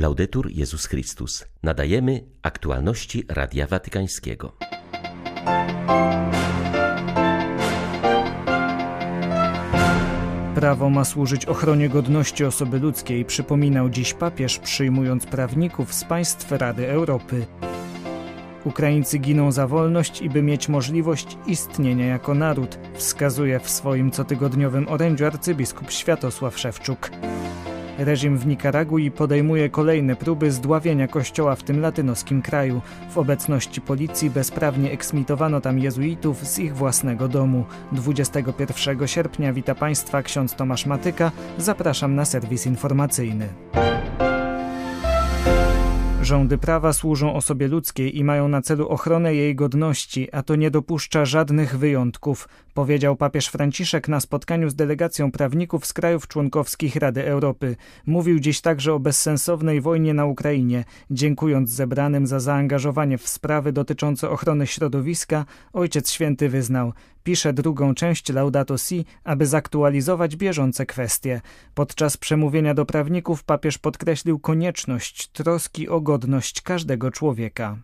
Laudetur Jezus Chrystus. Nadajemy aktualności Radia Watykańskiego. Prawo ma służyć ochronie godności osoby ludzkiej, przypominał dziś papież, przyjmując prawników z państw Rady Europy. Ukraińcy giną za wolność i by mieć możliwość istnienia jako naród, wskazuje w swoim cotygodniowym orędziu arcybiskup Światosław Szewczuk. Reżim w Nikaragui podejmuje kolejne próby zdławienia kościoła w tym latynoskim kraju. W obecności policji bezprawnie eksmitowano tam jezuitów z ich własnego domu. 21 sierpnia wita Państwa ksiądz Tomasz Matyka. Zapraszam na serwis informacyjny. Rządy prawa służą osobie ludzkiej i mają na celu ochronę jej godności, a to nie dopuszcza żadnych wyjątków, powiedział papież Franciszek na spotkaniu z delegacją prawników z krajów członkowskich Rady Europy. Mówił dziś także o bezsensownej wojnie na Ukrainie. Dziękując zebranym za zaangażowanie w sprawy dotyczące ochrony środowiska, Ojciec Święty wyznał: pisze drugą część Laudato Si, aby zaktualizować bieżące kwestie. Podczas przemówienia do prawników papież podkreślił konieczność troski o godność każdego człowieka.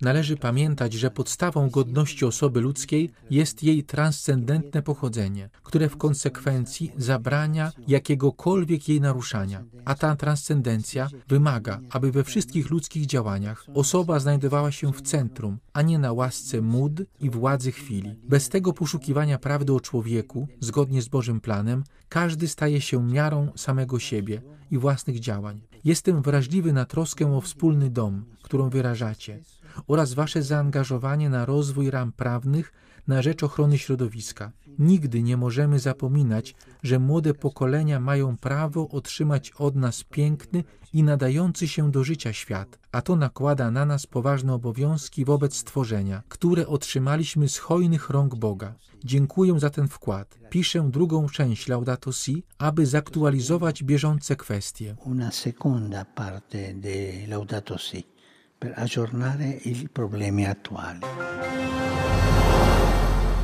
Należy pamiętać, że podstawą godności osoby ludzkiej jest jej transcendentne pochodzenie, które w konsekwencji zabrania jakiegokolwiek jej naruszania. A ta transcendencja wymaga, aby we wszystkich ludzkich działaniach osoba znajdowała się w centrum, a nie na łasce mód i władzy chwili. Bez tego poszukiwania prawdy o człowieku, zgodnie z Bożym planem, każdy staje się miarą samego siebie i własnych działań. Jestem wrażliwy na troskę o wspólny dom, którą wyrażacie, oraz wasze zaangażowanie na rozwój ram prawnych na rzecz ochrony środowiska. Nigdy nie możemy zapominać, że młode pokolenia mają prawo otrzymać od nas piękny i nadający się do życia świat, a to nakłada na nas poważne obowiązki wobec stworzenia, które otrzymaliśmy z hojnych rąk Boga. Dziękuję za ten wkład. Piszę drugą część Laudato Si, aby zaktualizować bieżące kwestie. Una seconda parte de Laudato Si per aggiornare i problemi attuali.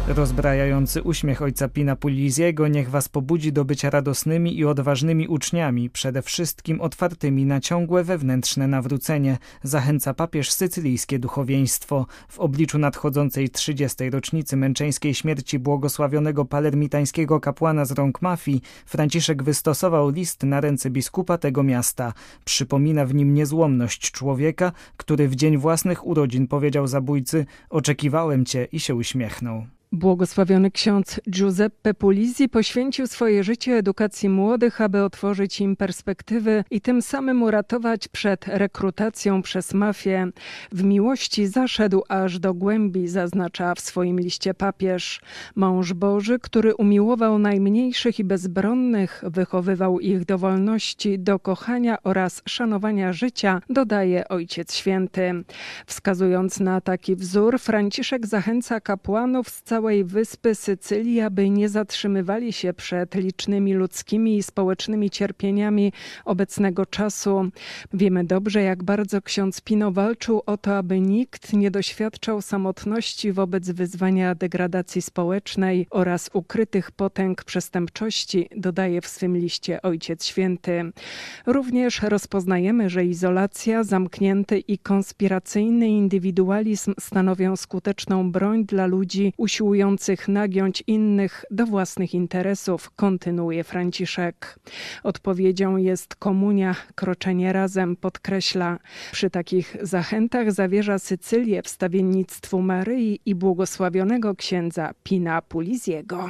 Rozbrajający uśmiech ojca Pina Puliziego niech was pobudzi do bycia radosnymi i odważnymi uczniami, przede wszystkim otwartymi na ciągłe wewnętrzne nawrócenie, zachęca papież sycylijskie duchowieństwo. W obliczu nadchodzącej 30. rocznicy męczeńskiej śmierci błogosławionego palermitańskiego kapłana z rąk mafii, Franciszek wystosował list na ręce biskupa tego miasta. Przypomina w nim niezłomność człowieka, który w dzień własnych urodzin powiedział zabójcy: Oczekiwałem cię i się uśmiechnął. Błogosławiony ksiądz Giuseppe Pulizzi poświęcił swoje życie edukacji młodych, aby otworzyć im perspektywy i tym samym uratować przed rekrutacją przez mafię. W miłości zaszedł aż do głębi, zaznacza w swoim liście papież. Mąż Boży, który umiłował najmniejszych i bezbronnych, wychowywał ich do wolności, do kochania oraz szanowania życia, dodaje Ojciec Święty. Wskazując na taki wzór, Franciszek zachęca kapłanów z całej całej wyspy Sycylii, aby nie zatrzymywali się przed licznymi ludzkimi i społecznymi cierpieniami obecnego czasu. Wiemy dobrze, jak bardzo ksiądz Pino walczył o to, aby nikt nie doświadczał samotności wobec wyzwania degradacji społecznej oraz ukrytych potęg przestępczości, dodaje w swym liście Ojciec Święty. Również rozpoznajemy, że izolacja, zamknięty i konspiracyjny indywidualizm stanowią skuteczną broń dla ludzi usiłujących próbujących nagiąć innych do własnych interesów, kontynuuje Franciszek. Odpowiedzią jest komunia, kroczenie razem, podkreśla. Przy takich zachętach zawierza Sycylię wstawiennictwu Maryi i błogosławionego księdza Pina Puliziego.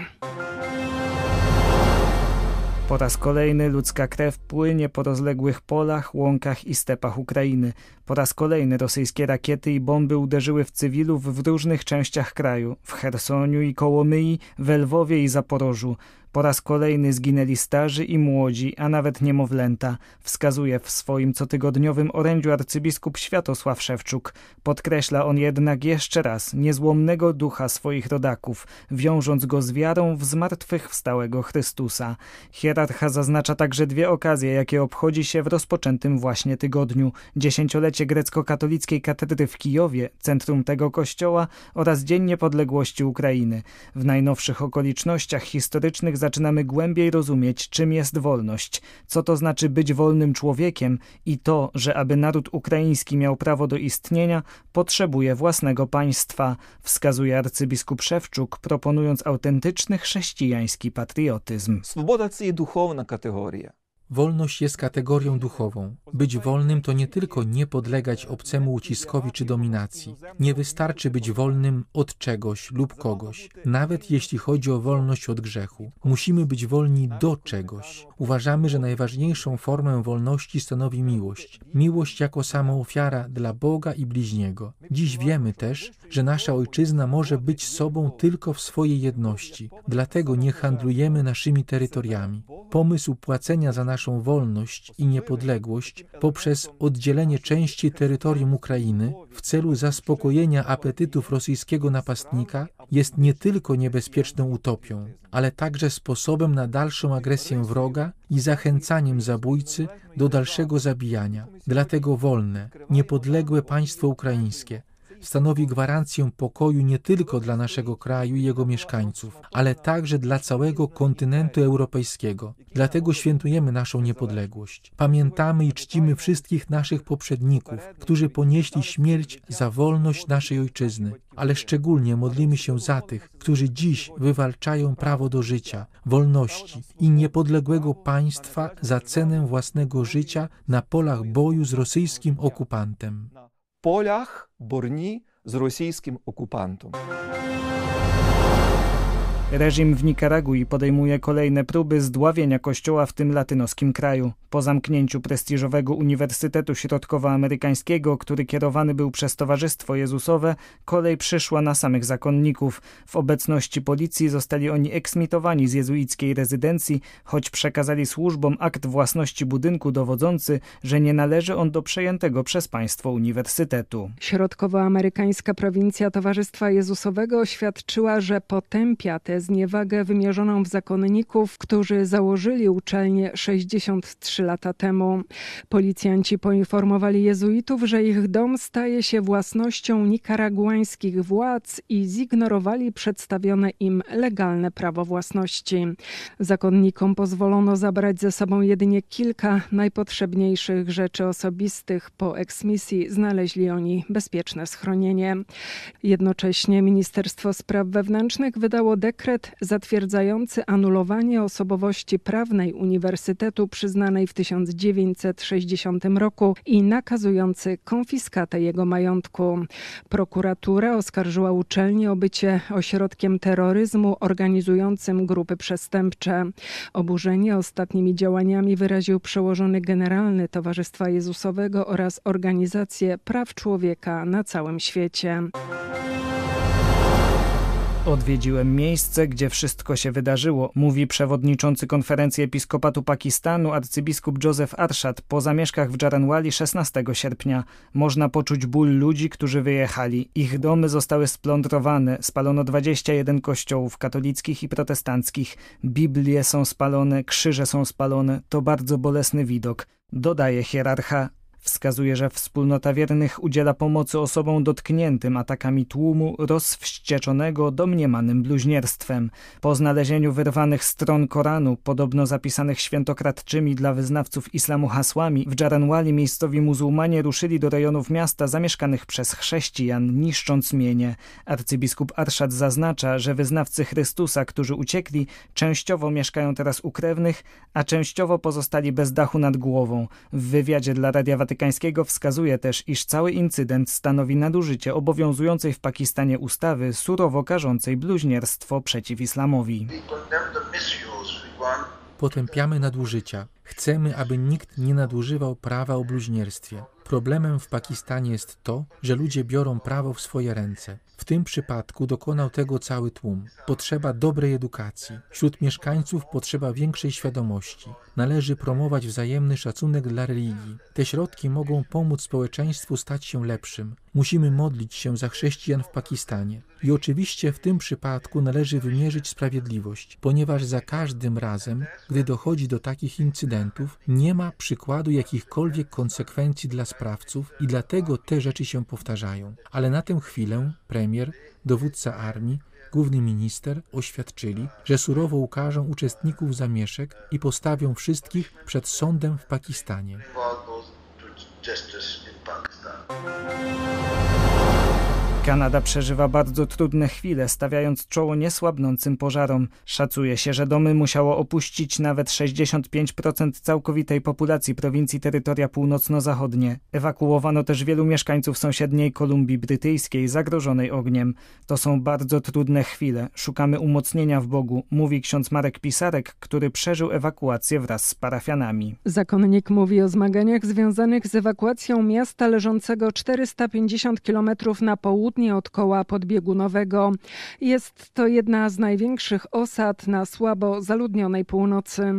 Po raz kolejny ludzka krew płynie po rozległych polach, łąkach i stepach Ukrainy. Po raz kolejny rosyjskie rakiety i bomby uderzyły w cywilów w różnych częściach kraju, w Chersoniu i Kołomyi, w Lwowie i Zaporożu. Po raz kolejny zginęli starzy i młodzi, a nawet niemowlęta, wskazuje w swoim cotygodniowym orędziu arcybiskup Światosław Szewczuk. Podkreśla on jednak jeszcze raz niezłomnego ducha swoich rodaków, wiążąc go z wiarą w zmartwychwstałego Chrystusa. Hierarcha zaznacza także dwie okazje, jakie obchodzi się w rozpoczętym właśnie tygodniu. Dziesięciolecie grecko-katolickiej katedry w Kijowie, centrum tego kościoła oraz Dzień Niepodległości Ukrainy. W najnowszych okolicznościach historycznych zaczynamy głębiej rozumieć, czym jest wolność, co to znaczy być wolnym człowiekiem i to, że aby naród ukraiński miał prawo do istnienia, potrzebuje własnego państwa, wskazuje arcybiskup Szewczuk, proponując autentyczny chrześcijański patriotyzm. Swoboda to jest duchowna kategoria. Wolność jest kategorią duchową. Być wolnym to nie tylko nie podlegać obcemu uciskowi czy dominacji. Nie wystarczy być wolnym od czegoś lub kogoś, nawet jeśli chodzi o wolność od grzechu. Musimy być wolni do czegoś. Uważamy, że najważniejszą formę wolności stanowi miłość. Miłość jako samoofiara dla Boga i bliźniego. Dziś wiemy też, że nasza ojczyzna może być sobą tylko w swojej jedności. Dlatego nie handlujemy naszymi terytoriami. Pomysł płacenia za naszą wolność i niepodległość poprzez oddzielenie części terytorium Ukrainy w celu zaspokojenia apetytów rosyjskiego napastnika jest nie tylko niebezpieczną utopią, ale także sposobem na dalszą agresję wroga i zachęcaniem zabójcy do dalszego zabijania. Dlatego wolne, niepodległe państwo ukraińskie stanowi gwarancję pokoju nie tylko dla naszego kraju i jego mieszkańców, ale także dla całego kontynentu europejskiego. Dlatego świętujemy naszą niepodległość. Pamiętamy i czcimy wszystkich naszych poprzedników, którzy ponieśli śmierć za wolność naszej ojczyzny, ale szczególnie modlimy się za tych, którzy dziś wywalczają prawo do życia, wolności i niepodległego państwa za cenę własnego życia na polach boju z rosyjskim okupantem полях борні з російським окупантом. Reżim w Nikaragui podejmuje kolejne próby zdławienia kościoła w tym latynoskim kraju. Po zamknięciu prestiżowego Uniwersytetu Środkowoamerykańskiego, który kierowany był przez Towarzystwo Jezusowe, kolej przyszła na samych zakonników. W obecności policji zostali oni eksmitowani z jezuickiej rezydencji, choć przekazali służbom akt własności budynku dowodzący, że nie należy on do przejętego przez państwo uniwersytetu. Środkowoamerykańska prowincja Towarzystwa Jezusowego oświadczyła, że potępia tę zniewagę wymierzoną w zakonników, którzy założyli uczelnię 63 lata temu. Policjanci poinformowali jezuitów, że ich dom staje się własnością nikaraguańskich władz i zignorowali przedstawione im legalne prawo własności. Zakonnikom pozwolono zabrać ze sobą jedynie kilka najpotrzebniejszych rzeczy osobistych. Po eksmisji znaleźli oni bezpieczne schronienie. Jednocześnie Ministerstwo Spraw Wewnętrznych wydało dekret zatwierdzający anulowanie osobowości prawnej Uniwersytetu przyznanej w 1960 roku i nakazujący konfiskatę jego majątku. Prokuratura oskarżyła uczelnię o bycie ośrodkiem terroryzmu organizującym grupy przestępcze. Oburzenie ostatnimi działaniami wyraził przełożony generalny Towarzystwa Jezusowego oraz organizacje praw człowieka na całym świecie. Odwiedziłem miejsce, gdzie wszystko się wydarzyło, mówi przewodniczący konferencji episkopatu Pakistanu arcybiskup Joseph Arshad po zamieszkach w Jaranwali 16 sierpnia. Można poczuć ból ludzi, którzy wyjechali. Ich domy zostały splądrowane, spalono 21 kościołów katolickich i protestanckich. Biblie są spalone, krzyże są spalone. To bardzo bolesny widok. Dodaje hierarcha, Wskazuje, że wspólnota wiernych udziela pomocy osobom dotkniętym atakami tłumu rozwścieczonego domniemanym bluźnierstwem. Po znalezieniu wyrwanych stron Koranu, podobno zapisanych świętokradczymi dla wyznawców islamu hasłami, w Dżaranwali miejscowi muzułmanie ruszyli do rejonów miasta zamieszkanych przez chrześcijan, niszcząc mienie. Arcybiskup Arszad zaznacza, że wyznawcy Chrystusa, którzy uciekli, częściowo mieszkają teraz u krewnych, a częściowo pozostali bez dachu nad głową. W wywiadzie dla Radia Watykańskiego Watykańskiego wskazuje też, iż cały incydent stanowi nadużycie obowiązującej w Pakistanie ustawy surowo karzącej bluźnierstwo przeciw islamowi. Potępiamy nadużycia. Chcemy, aby nikt nie nadużywał prawa o bluźnierstwie. Problemem w Pakistanie jest to, że ludzie biorą prawo w swoje ręce. W tym przypadku dokonał tego cały tłum. Potrzeba dobrej edukacji. Wśród mieszkańców potrzeba większej świadomości. Należy promować wzajemny szacunek dla religii. Te środki mogą pomóc społeczeństwu stać się lepszym. Musimy modlić się za chrześcijan w Pakistanie. I oczywiście w tym przypadku należy wymierzyć sprawiedliwość, ponieważ za każdym razem, gdy dochodzi do takich incydentów, nie ma przykładu jakichkolwiek konsekwencji dla sprawców i dlatego te rzeczy się powtarzają. Ale na tę chwilę premier, dowódca armii, główny minister oświadczyli, że surowo ukażą uczestników zamieszek i postawią wszystkich przed sądem w Pakistanie. Kanada przeżywa bardzo trudne chwile, stawiając czoło niesłabnącym pożarom. Szacuje się, że domy musiało opuścić nawet 65% całkowitej populacji prowincji terytoria północno-zachodnie. Ewakuowano też wielu mieszkańców sąsiedniej Kolumbii Brytyjskiej, zagrożonej ogniem. To są bardzo trudne chwile. Szukamy umocnienia w Bogu, mówi ksiądz Marek Pisarek, który przeżył ewakuację wraz z parafianami. Zakonnik mówi o zmaganiach związanych z ewakuacją miasta leżącego 450 km na południe południe od koła podbiegunowego. Jest to jedna z największych osad na słabo zaludnionej północy.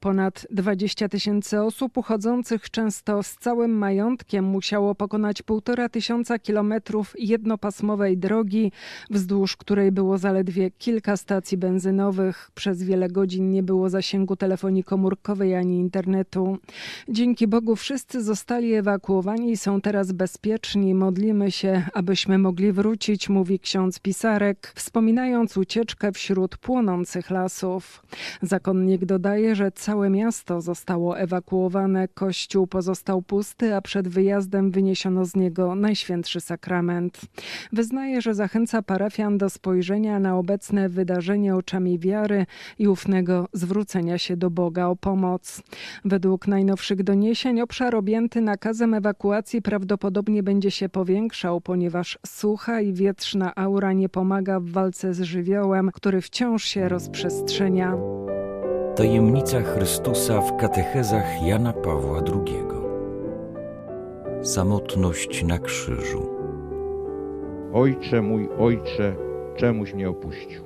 Ponad 20 tysięcy osób uchodzących często z całym majątkiem musiało pokonać półtora tysiąca kilometrów jednopasmowej drogi, wzdłuż której było zaledwie kilka stacji benzynowych. Przez wiele godzin nie było zasięgu telefonii komórkowej ani internetu. Dzięki Bogu wszyscy zostali ewakuowani i są teraz bezpieczni. Modlimy się, abyśmy mogli mogli wrócić, mówi ksiądz Pisarek, wspominając ucieczkę wśród płonących lasów. Zakonnik dodaje, że całe miasto zostało ewakuowane, kościół pozostał pusty, a przed wyjazdem wyniesiono z niego najświętszy sakrament. Wyznaje, że zachęca parafian do spojrzenia na obecne wydarzenie oczami wiary i ufnego zwrócenia się do Boga o pomoc. Według najnowszych doniesień obszar objęty nakazem ewakuacji prawdopodobnie będzie się powiększał, ponieważ sucha i wietrzna aura nie pomaga w walce z żywiołem, który wciąż się rozprzestrzenia. Tajemnica Chrystusa w katechezach Jana Pawła II. Samotność na krzyżu. Ojcze mój, ojcze, czemuś mnie opuścił.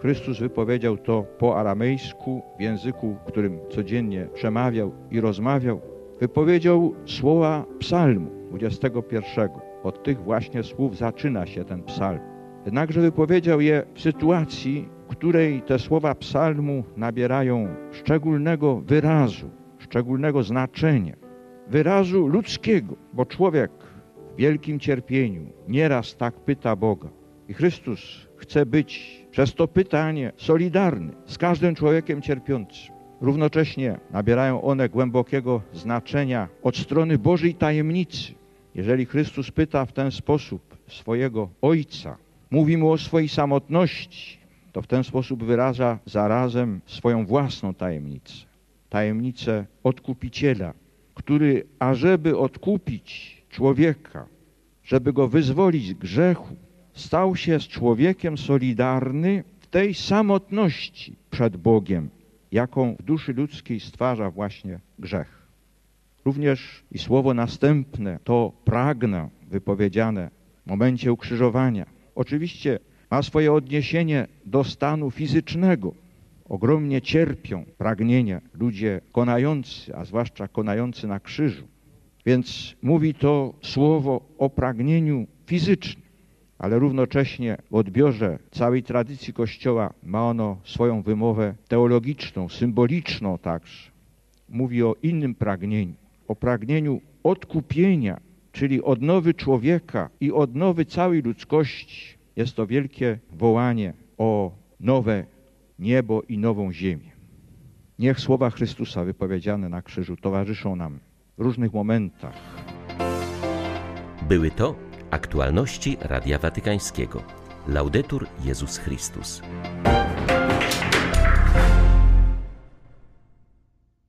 Chrystus wypowiedział to po aramejsku, w języku, którym codziennie przemawiał i rozmawiał. Wypowiedział słowa psalmu 21. Od tych właśnie słów zaczyna się ten psalm. Jednakże wypowiedział je w sytuacji, której te słowa psalmu nabierają szczególnego wyrazu, szczególnego znaczenia, wyrazu ludzkiego, bo człowiek w wielkim cierpieniu nieraz tak pyta Boga. I Chrystus chce być przez to pytanie solidarny z każdym człowiekiem cierpiącym. Równocześnie nabierają one głębokiego znaczenia od strony Bożej tajemnicy, jeżeli Chrystus pyta w ten sposób swojego Ojca, mówi mu o swojej samotności, to w ten sposób wyraża zarazem swoją własną tajemnicę. Tajemnicę odkupiciela, który, ażeby odkupić człowieka, żeby go wyzwolić z grzechu, stał się z człowiekiem solidarny w tej samotności przed Bogiem, jaką w duszy ludzkiej stwarza właśnie grzech. Również i słowo następne, to pragnę wypowiedziane w momencie ukrzyżowania. Oczywiście ma swoje odniesienie do stanu fizycznego. Ogromnie cierpią pragnienia ludzie konający, a zwłaszcza konający na krzyżu. Więc mówi to słowo o pragnieniu fizycznym, ale równocześnie w odbiorze całej tradycji Kościoła ma ono swoją wymowę teologiczną, symboliczną także. Mówi o innym pragnieniu o pragnieniu odkupienia, czyli odnowy człowieka i odnowy całej ludzkości. Jest to wielkie wołanie o nowe niebo i nową ziemię. Niech słowa Chrystusa wypowiedziane na krzyżu towarzyszą nam w różnych momentach. Były to aktualności Radia Watykańskiego. Laudetur Jezus Chrystus.